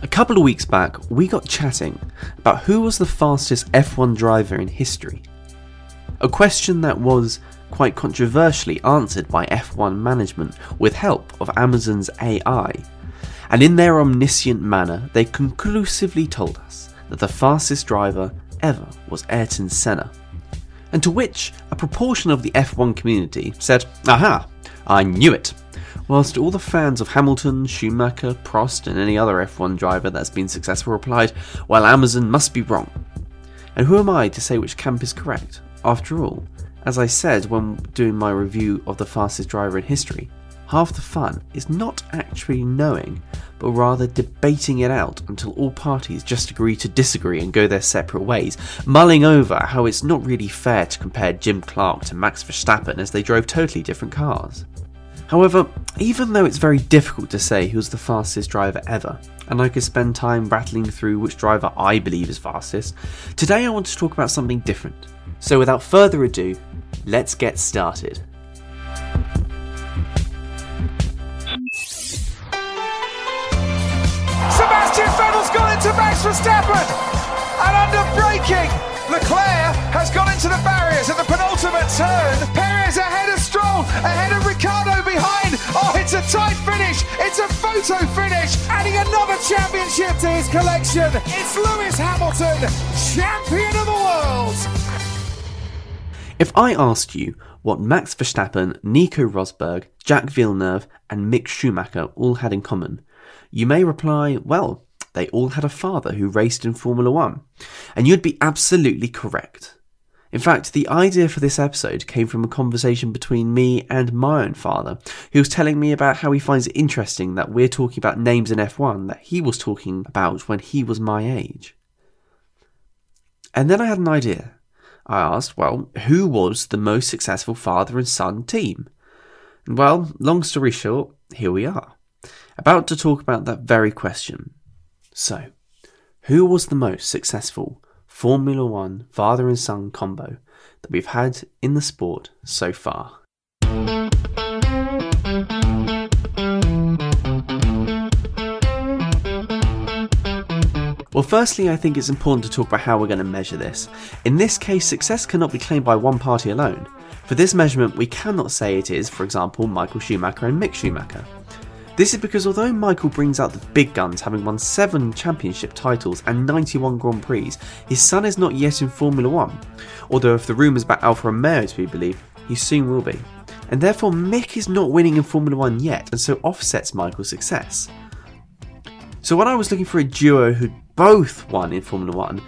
A couple of weeks back, we got chatting about who was the fastest F1 driver in history. A question that was quite controversially answered by F1 management with help of Amazon's AI. And in their omniscient manner, they conclusively told us that the fastest driver ever was Ayrton Senna. And to which a proportion of the F1 community said, Aha, I knew it whilst all the fans of Hamilton, Schumacher, Prost, and any other F1 driver that's been successful replied, Well, Amazon must be wrong. And who am I to say which camp is correct? After all, as I said when doing my review of the fastest driver in history, half the fun is not actually knowing, but rather debating it out until all parties just agree to disagree and go their separate ways, mulling over how it's not really fair to compare Jim Clark to Max Verstappen as they drove totally different cars. However, even though it's very difficult to say who's the fastest driver ever, and I could spend time rattling through which driver I believe is fastest, today I want to talk about something different. So without further ado, let's get started. Sebastian Vettel's gone into Max Verstappen, and under braking, Leclerc has gone into the barriers at the penultimate turn. Of Stroll, ahead of Ricciardo behind. Oh, it's a tight finish. It's a photo finish. Adding another championship to his collection. It's Lewis Hamilton, champion of the world. If I asked you what Max Verstappen, Nico Rosberg, Jack Villeneuve, and Mick Schumacher all had in common, you may reply, well, they all had a father who raced in Formula One. And you'd be absolutely correct. In fact, the idea for this episode came from a conversation between me and my own father, who was telling me about how he finds it interesting that we're talking about names in F1 that he was talking about when he was my age. And then I had an idea. I asked, well, who was the most successful father and son team? Well, long story short, here we are, about to talk about that very question. So, who was the most successful Formula One father and son combo that we've had in the sport so far? Well, firstly, I think it's important to talk about how we're going to measure this. In this case, success cannot be claimed by one party alone. For this measurement, we cannot say it is, for example, Michael Schumacher and Mick Schumacher. This is because although Michael brings out the big guns, having won 7 championship titles and 91 Grand Prix, his son is not yet in Formula 1. Although, if the rumours about Alfa Romeo to be believed, he soon will be. And therefore, Mick is not winning in Formula 1 yet, and so offsets Michael's success. So, when I was looking for a duo who both won in Formula 1,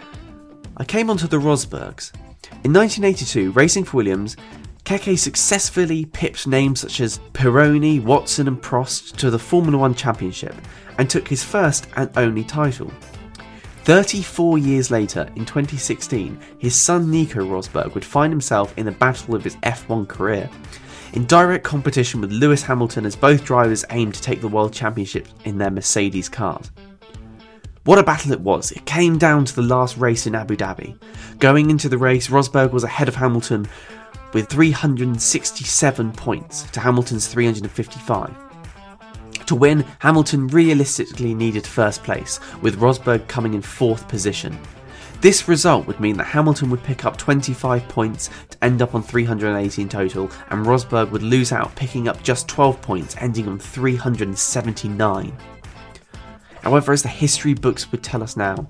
I came onto the Rosbergs. In 1982, racing for Williams, Keke successfully pipped names such as Pironi, Watson, and Prost to the Formula One Championship and took his first and only title. 34 years later, in 2016, his son Nico Rosberg would find himself in the battle of his F1 career, in direct competition with Lewis Hamilton as both drivers aimed to take the World Championship in their Mercedes cars. What a battle it was! It came down to the last race in Abu Dhabi. Going into the race, Rosberg was ahead of Hamilton with 367 points to Hamilton's 355. To win, Hamilton realistically needed first place, with Rosberg coming in fourth position. This result would mean that Hamilton would pick up 25 points to end up on 318 total, and Rosberg would lose out, picking up just 12 points, ending on 379. However, as the history books would tell us now,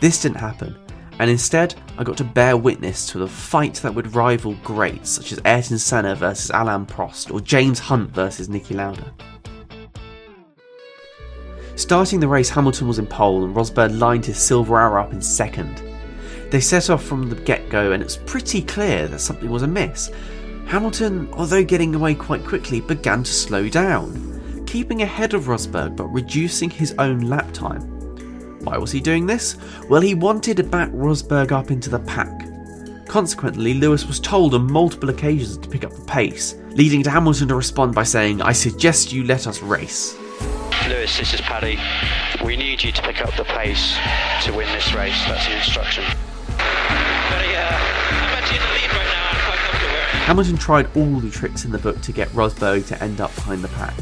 this didn't happen, and instead I got to bear witness to the fight that would rival greats such as Ayrton Senna versus Alain Prost or James Hunt versus Niki Lauda. Starting the race, Hamilton was in pole and Rosberg lined his silver arrow up in second. They set off from the get go and it's pretty clear that something was amiss. Hamilton, although getting away quite quickly, began to slow down, keeping ahead of Rosberg but reducing his own lap time. Why was he doing this? Well, he wanted to back Rosberg up into the pack. Consequently, Lewis was told on multiple occasions to pick up the pace, leading to Hamilton to respond by saying, I suggest you let us race. Lewis, this is Paddy. We need you to pick up the pace to win this race. That's the instruction. Uh, I'm actually in the lead right now. I'm quite comfortable. Hamilton tried all the tricks in the book to get Rosberg to end up behind the pack.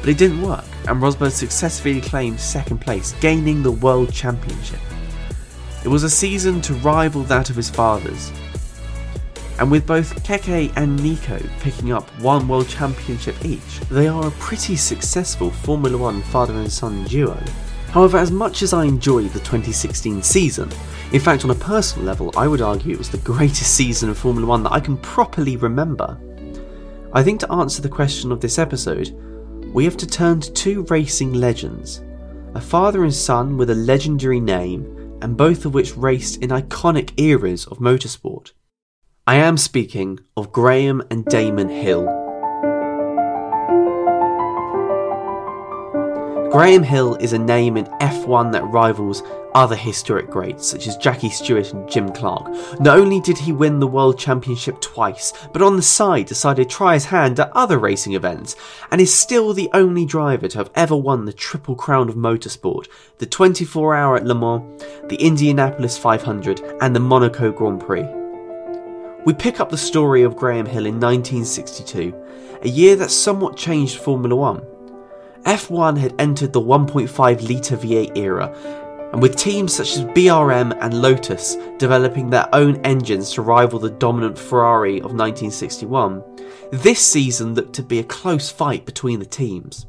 But it didn't work, and Rosberg successfully claimed second place, gaining the World Championship. It was a season to rival that of his father's, and with both Keke and Nico picking up one World Championship each, they are a pretty successful Formula One father and son duo. However, as much as I enjoyed the 2016 season, in fact, on a personal level, I would argue it was the greatest season of Formula One that I can properly remember. I think to answer the question of this episode, we have to turn to two racing legends a father and son with a legendary name, and both of which raced in iconic eras of motorsport. I am speaking of Graham and Damon Hill. Graham Hill is a name in F1 that rivals other historic greats such as Jackie Stewart and Jim Clark. Not only did he win the World Championship twice, but on the side decided to try his hand at other racing events, and is still the only driver to have ever won the Triple Crown of Motorsport the 24 Hour at Le Mans, the Indianapolis 500, and the Monaco Grand Prix. We pick up the story of Graham Hill in 1962, a year that somewhat changed Formula One. F1 had entered the 1.5 litre V8 era, and with teams such as BRM and Lotus developing their own engines to rival the dominant Ferrari of 1961, this season looked to be a close fight between the teams.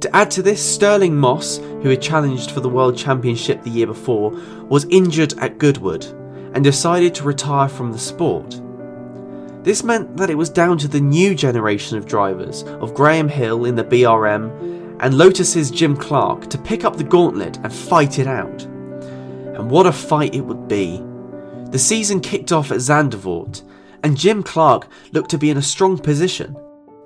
To add to this, Stirling Moss, who had challenged for the World Championship the year before, was injured at Goodwood and decided to retire from the sport. This meant that it was down to the new generation of drivers, of Graham Hill in the BRM and Lotus's Jim Clark, to pick up the gauntlet and fight it out. And what a fight it would be! The season kicked off at Zandvoort, and Jim Clark looked to be in a strong position.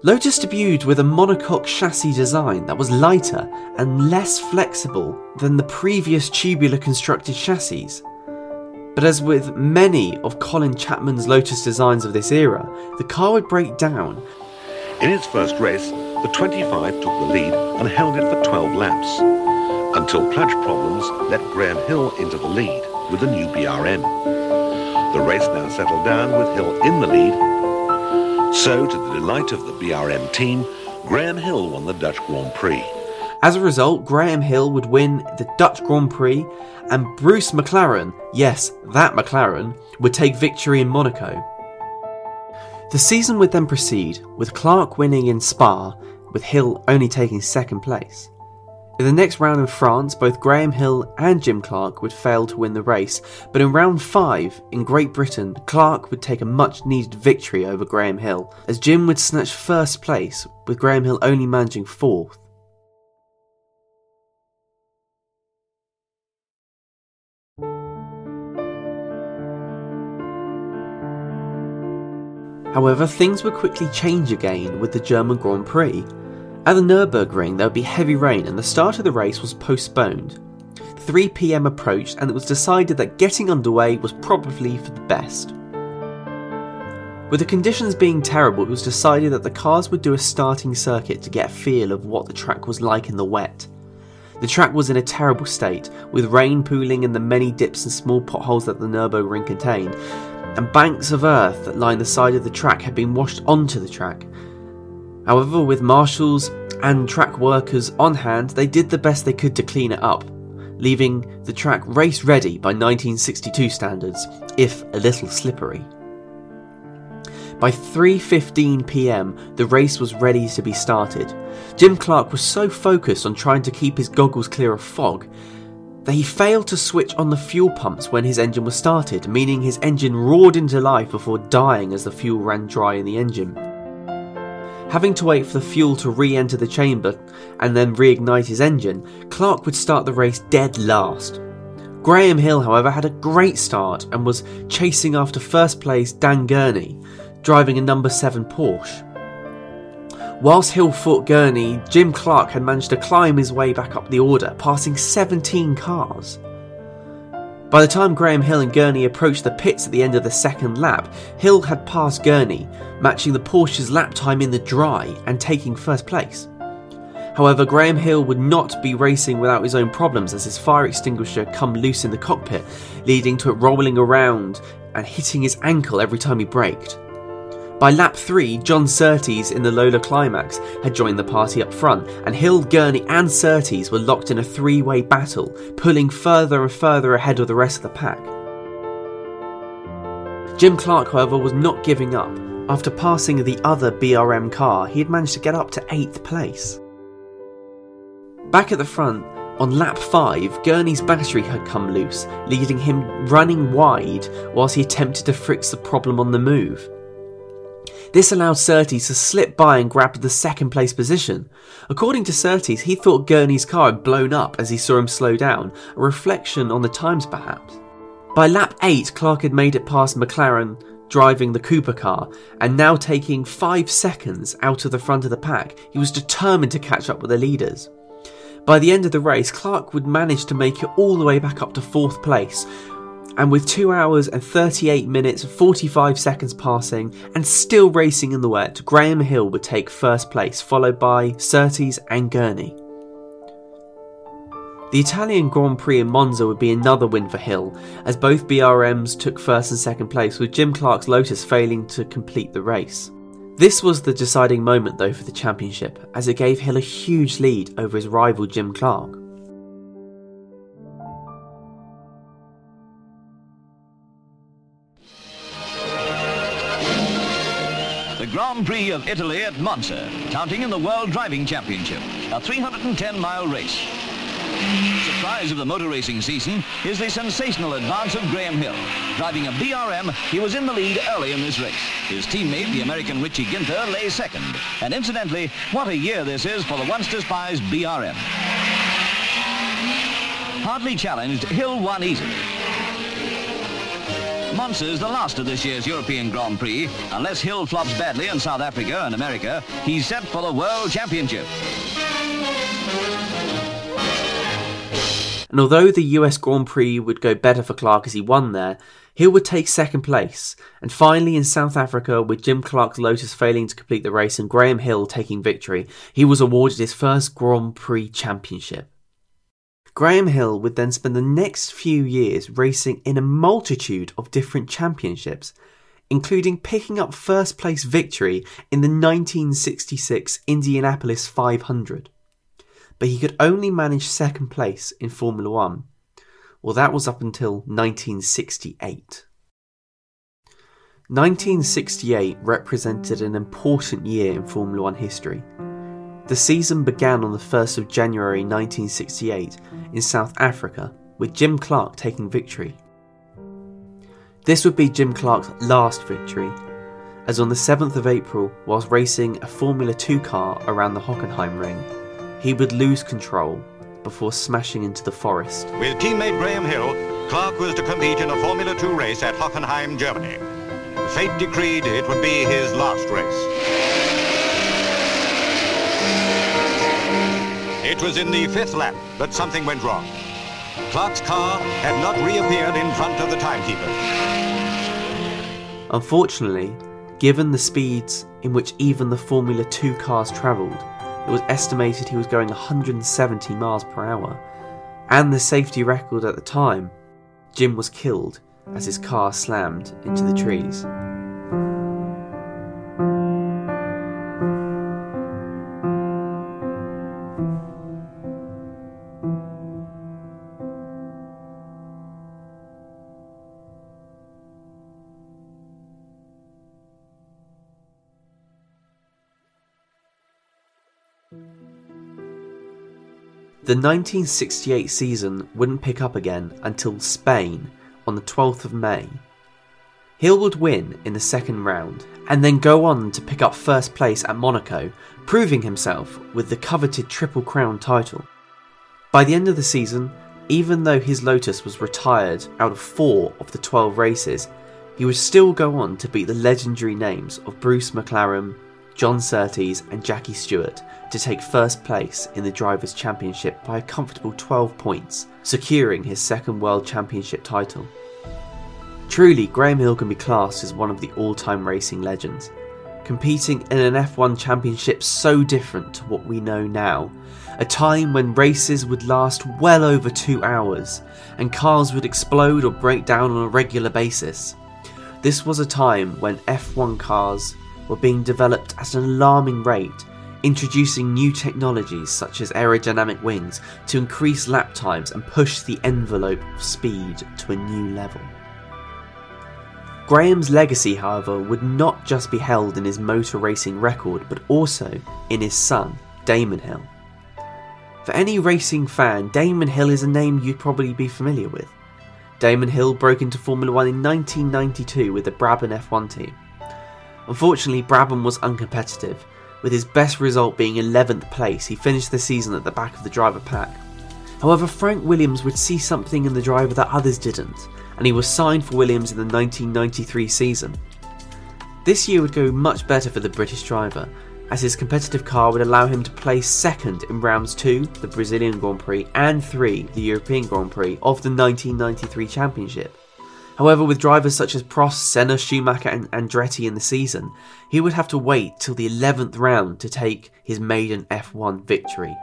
Lotus debuted with a monocoque chassis design that was lighter and less flexible than the previous tubular constructed chassis. But as with many of Colin Chapman's Lotus designs of this era, the car would break down. In its first race, the 25 took the lead and held it for 12 laps, until clutch problems let Graham Hill into the lead with a new BRM. The race now settled down with Hill in the lead. So, to the delight of the BRM team, Graham Hill won the Dutch Grand Prix. As a result, Graham Hill would win the Dutch Grand Prix, and Bruce McLaren, yes, that McLaren, would take victory in Monaco. The season would then proceed, with Clark winning in Spa, with Hill only taking second place. In the next round in France, both Graham Hill and Jim Clark would fail to win the race, but in round 5, in Great Britain, Clark would take a much needed victory over Graham Hill, as Jim would snatch first place, with Graham Hill only managing fourth. However, things would quickly change again with the German Grand Prix. At the Nürburgring, there would be heavy rain and the start of the race was postponed. 3 pm approached and it was decided that getting underway was probably for the best. With the conditions being terrible, it was decided that the cars would do a starting circuit to get a feel of what the track was like in the wet. The track was in a terrible state, with rain pooling in the many dips and small potholes that the Nürburgring contained, and banks of earth that lined the side of the track had been washed onto the track. However, with marshals and track workers on hand, they did the best they could to clean it up, leaving the track race ready by 1962 standards, if a little slippery. By 3:15 p.m., the race was ready to be started. Jim Clark was so focused on trying to keep his goggles clear of fog that he failed to switch on the fuel pumps when his engine was started, meaning his engine roared into life before dying as the fuel ran dry in the engine. Having to wait for the fuel to re enter the chamber and then reignite his engine, Clark would start the race dead last. Graham Hill, however, had a great start and was chasing after first place Dan Gurney, driving a number 7 Porsche. Whilst Hill fought Gurney, Jim Clark had managed to climb his way back up the order, passing 17 cars. By the time Graham Hill and Gurney approached the pits at the end of the second lap, Hill had passed Gurney, matching the Porsche's lap time in the dry and taking first place. However, Graham Hill would not be racing without his own problems as his fire extinguisher come loose in the cockpit, leading to it rolling around and hitting his ankle every time he braked. By lap 3, John Surtees in the Lola Climax had joined the party up front, and Hill, Gurney, and Surtees were locked in a three way battle, pulling further and further ahead of the rest of the pack. Jim Clark, however, was not giving up. After passing the other BRM car, he had managed to get up to 8th place. Back at the front, on lap 5, Gurney's battery had come loose, leaving him running wide whilst he attempted to fix the problem on the move. This allowed Surtees to slip by and grab the second place position. According to Surtees, he thought Gurney's car had blown up as he saw him slow down, a reflection on the times perhaps. By lap 8, Clark had made it past McLaren driving the Cooper car, and now taking 5 seconds out of the front of the pack, he was determined to catch up with the leaders. By the end of the race, Clark would manage to make it all the way back up to 4th place, and with 2 hours and 38 minutes and 45 seconds passing and still racing in the wet, Graham Hill would take first place, followed by Surtees and Gurney. The Italian Grand Prix in Monza would be another win for Hill, as both BRMs took first and second place, with Jim Clark's Lotus failing to complete the race. This was the deciding moment though for the championship, as it gave Hill a huge lead over his rival Jim Clark. The Grand Prix of Italy at Monza, counting in the World Driving Championship, a 310-mile race. Surprise of the motor racing season is the sensational advance of Graham Hill. Driving a BRM, he was in the lead early in this race. His teammate, the American Richie Ginther, lay second. And incidentally, what a year this is for the once despised BRM. Hardly challenged, Hill won easily. Monza is the last of this year's European Grand Prix. Unless Hill flops badly in South Africa and America, he's set for the World Championship. And although the US Grand Prix would go better for Clark as he won there, Hill would take second place. And finally, in South Africa, with Jim Clark's Lotus failing to complete the race and Graham Hill taking victory, he was awarded his first Grand Prix championship. Graham Hill would then spend the next few years racing in a multitude of different championships, including picking up first place victory in the 1966 Indianapolis 500. But he could only manage second place in Formula One. Well, that was up until 1968. 1968 represented an important year in Formula One history. The season began on the 1st of January 1968 in South Africa, with Jim Clark taking victory. This would be Jim Clark's last victory, as on the 7th of April, whilst racing a Formula 2 car around the Hockenheim ring, he would lose control before smashing into the forest. With teammate Graham Hill, Clark was to compete in a Formula 2 race at Hockenheim, Germany. Fate decreed it would be his last race. It was in the fifth lap that something went wrong. Clark's car had not reappeared in front of the timekeeper. Unfortunately, given the speeds in which even the Formula 2 cars travelled, it was estimated he was going 170 miles per hour, and the safety record at the time, Jim was killed as his car slammed into the trees. The 1968 season wouldn't pick up again until Spain on the 12th of May. Hill would win in the second round and then go on to pick up first place at Monaco, proving himself with the coveted Triple Crown title. By the end of the season, even though his Lotus was retired out of four of the 12 races, he would still go on to beat the legendary names of Bruce McLaren, John Surtees, and Jackie Stewart to take first place in the Drivers' Championship by a comfortable 12 points, securing his second World Championship title. Truly, Graham Hill can be classed as one of the all time racing legends, competing in an F1 championship so different to what we know now, a time when races would last well over two hours and cars would explode or break down on a regular basis. This was a time when F1 cars were being developed at an alarming rate, introducing new technologies such as aerodynamic wings to increase lap times and push the envelope of speed to a new level. Graham's legacy, however, would not just be held in his motor racing record, but also in his son, Damon Hill. For any racing fan, Damon Hill is a name you'd probably be familiar with. Damon Hill broke into Formula One in 1992 with the Brabham F1 team. Unfortunately, Brabham was uncompetitive, with his best result being 11th place. He finished the season at the back of the driver pack. However, Frank Williams would see something in the driver that others didn't, and he was signed for Williams in the 1993 season. This year would go much better for the British driver, as his competitive car would allow him to place second in rounds 2, the Brazilian Grand Prix, and 3, the European Grand Prix, of the 1993 championship. However, with drivers such as Prost, Senna, Schumacher, and Andretti in the season, he would have to wait till the 11th round to take his maiden F1 victory.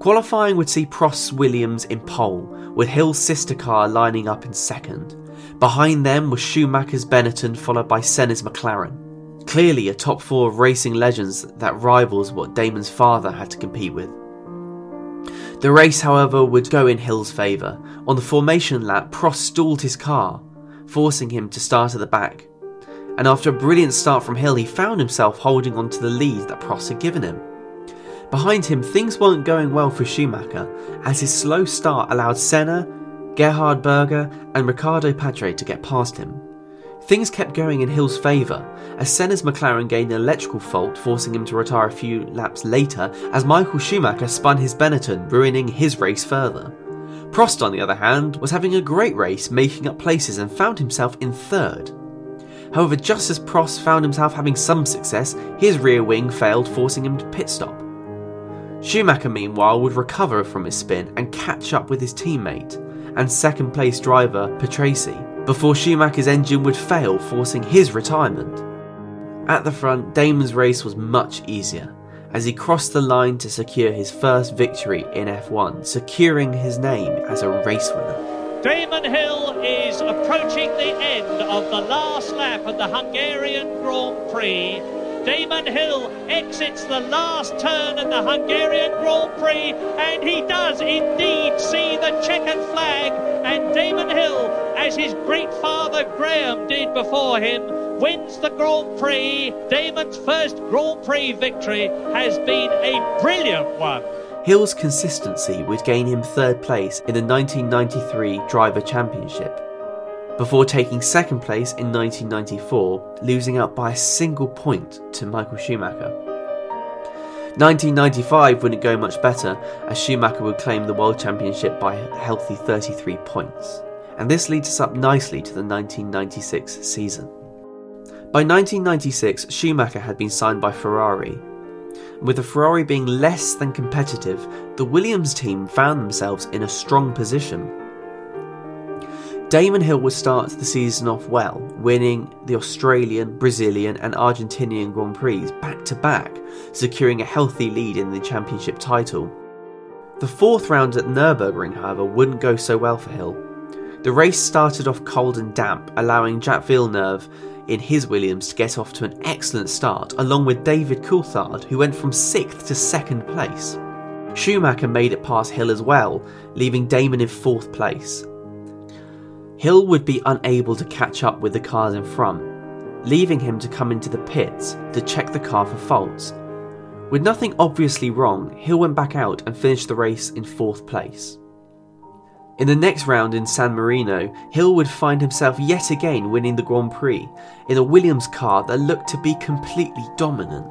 Qualifying would see Prost Williams in pole, with Hill's sister car lining up in second. Behind them was Schumacher's Benetton, followed by Senna's McLaren. Clearly, a top four of racing legends that rivals what Damon's father had to compete with. The race, however, would go in Hill's favour. On the formation lap, Prost stalled his car, forcing him to start at the back. And after a brilliant start from Hill, he found himself holding on to the lead that Prost had given him. Behind him, things weren't going well for Schumacher, as his slow start allowed Senna, Gerhard Berger, and Riccardo Patrese to get past him. Things kept going in Hill's favour, as Senna's McLaren gained an electrical fault, forcing him to retire a few laps later, as Michael Schumacher spun his Benetton, ruining his race further. Prost, on the other hand, was having a great race, making up places, and found himself in third. However, just as Prost found himself having some success, his rear wing failed, forcing him to pit stop. Schumacher, meanwhile, would recover from his spin and catch up with his teammate and second place driver Patrese before Schumacher's engine would fail, forcing his retirement. At the front, Damon's race was much easier as he crossed the line to secure his first victory in F1, securing his name as a race winner. Damon Hill is approaching the end of the last lap of the Hungarian Grand Prix Damon Hill exits the last turn at the Hungarian Grand Prix, and he does indeed see the checkered flag. And Damon Hill, as his great father Graham did before him, wins the Grand Prix. Damon's first Grand Prix victory has been a brilliant one. Hill's consistency would gain him third place in the 1993 Driver Championship before taking second place in 1994, losing out by a single point to Michael Schumacher. 1995 wouldn't go much better, as Schumacher would claim the World Championship by a healthy 33 points, and this leads us up nicely to the 1996 season. By 1996, Schumacher had been signed by Ferrari. With the Ferrari being less than competitive, the Williams team found themselves in a strong position Damon Hill would start the season off well, winning the Australian, Brazilian, and Argentinian Grand Prix back to back, securing a healthy lead in the championship title. The fourth round at Nürburgring, however, wouldn't go so well for Hill. The race started off cold and damp, allowing Jack Villeneuve in his Williams to get off to an excellent start, along with David Coulthard, who went from 6th to 2nd place. Schumacher made it past Hill as well, leaving Damon in 4th place. Hill would be unable to catch up with the cars in front, leaving him to come into the pits to check the car for faults. With nothing obviously wrong, Hill went back out and finished the race in fourth place. In the next round in San Marino, Hill would find himself yet again winning the Grand Prix in a Williams car that looked to be completely dominant.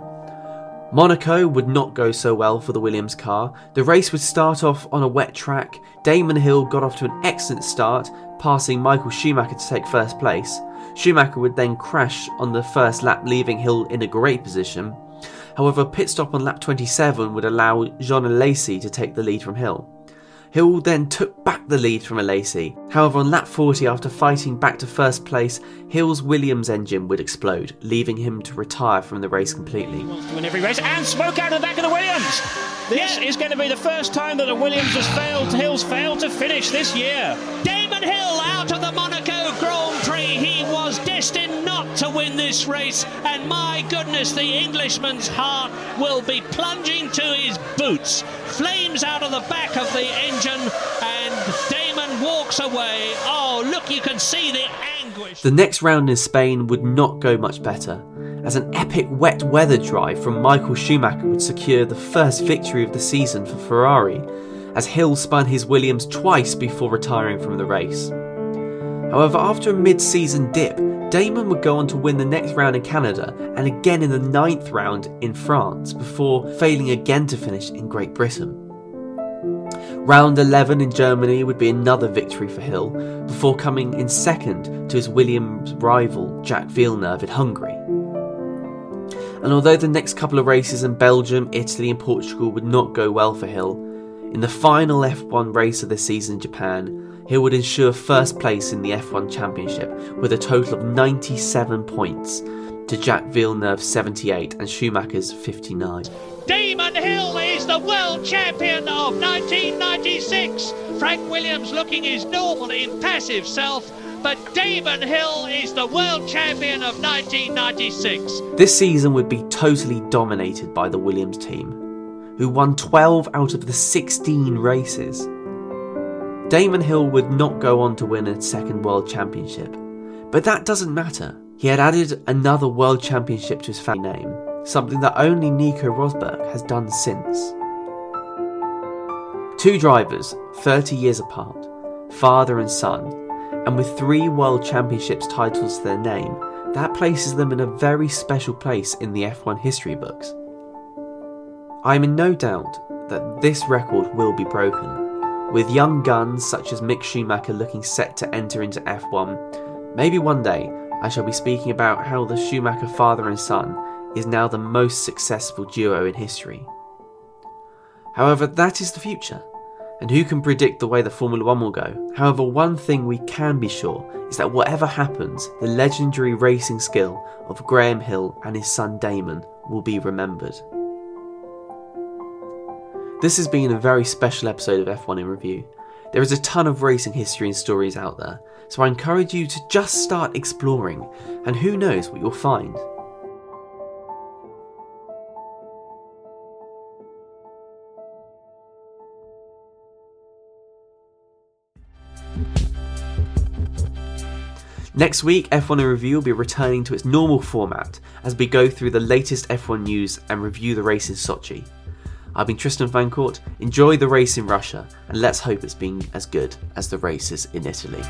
Monaco would not go so well for the Williams car. The race would start off on a wet track. Damon Hill got off to an excellent start, passing Michael Schumacher to take first place. Schumacher would then crash on the first lap, leaving Hill in a great position. However, a pit stop on lap 27 would allow Jean Alesi to take the lead from Hill. Hill then took back the lead from Alesi. However, on lap 40, after fighting back to first place, Hill's Williams engine would explode, leaving him to retire from the race completely. wants win every race and smoke out of the back of the Williams. This Yeah. is going to be the first time that a Williams has failed, Hill's failed to finish this year. Damon Hill out of the Monaco destined not to win this race, and my goodness, the Englishman's heart will be plunging to his boots. Flames out of the back of the engine, and Damon walks away. Oh, look, you can see the anguish. The next round in Spain would not go much better, as an epic wet weather drive from Michael Schumacher would secure the first victory of the season for Ferrari, as Hill spun his Williams twice before retiring from the race. However, after a mid season dip, Damon would go on to win the next round in Canada and again in the ninth round in France before failing again to finish in Great Britain. Round 11 in Germany would be another victory for Hill before coming in second to his Williams rival Jack Villeneuve in Hungary. And although the next couple of races in Belgium, Italy, and Portugal would not go well for Hill, in the final F1 race of the season in Japan, Hill would ensure first place in the F1 Championship with a total of 97 points to Jack Villeneuve's 78 and Schumacher's 59. Damon Hill is the world champion of 1996. Frank Williams looking his normal, impassive self, but Damon Hill is the world champion of 1996. This season would be totally dominated by the Williams team, who won 12 out of the 16 races. Damon Hill would not go on to win a second World Championship, but that doesn't matter. He had added another World Championship to his family name, something that only Nico Rosberg has done since. Two drivers, 30 years apart, father and son, and with three World Championships titles to their name, that places them in a very special place in the F1 history books. I am in no doubt that this record will be broken, with young guns such as Mick Schumacher looking set to enter into F1. Maybe one day I shall be speaking about how the Schumacher father and son is now the most successful duo in history. However, that is the future, and who can predict the way the Formula One will go? However, one thing we can be sure is that whatever happens, the legendary racing skill of Graham Hill and his son Damon will be remembered. This has been a very special episode of F1 in Review. There is a ton of racing history and stories out there, so I encourage you to just start exploring, and who knows what you'll find. Next week, F1 in Review will be returning to its normal format as we go through the latest F1 news and review the race in Sochi. I've been Tristan Vancourt, enjoy the race in Russia, and let's hope it's been as good as the races in Italy.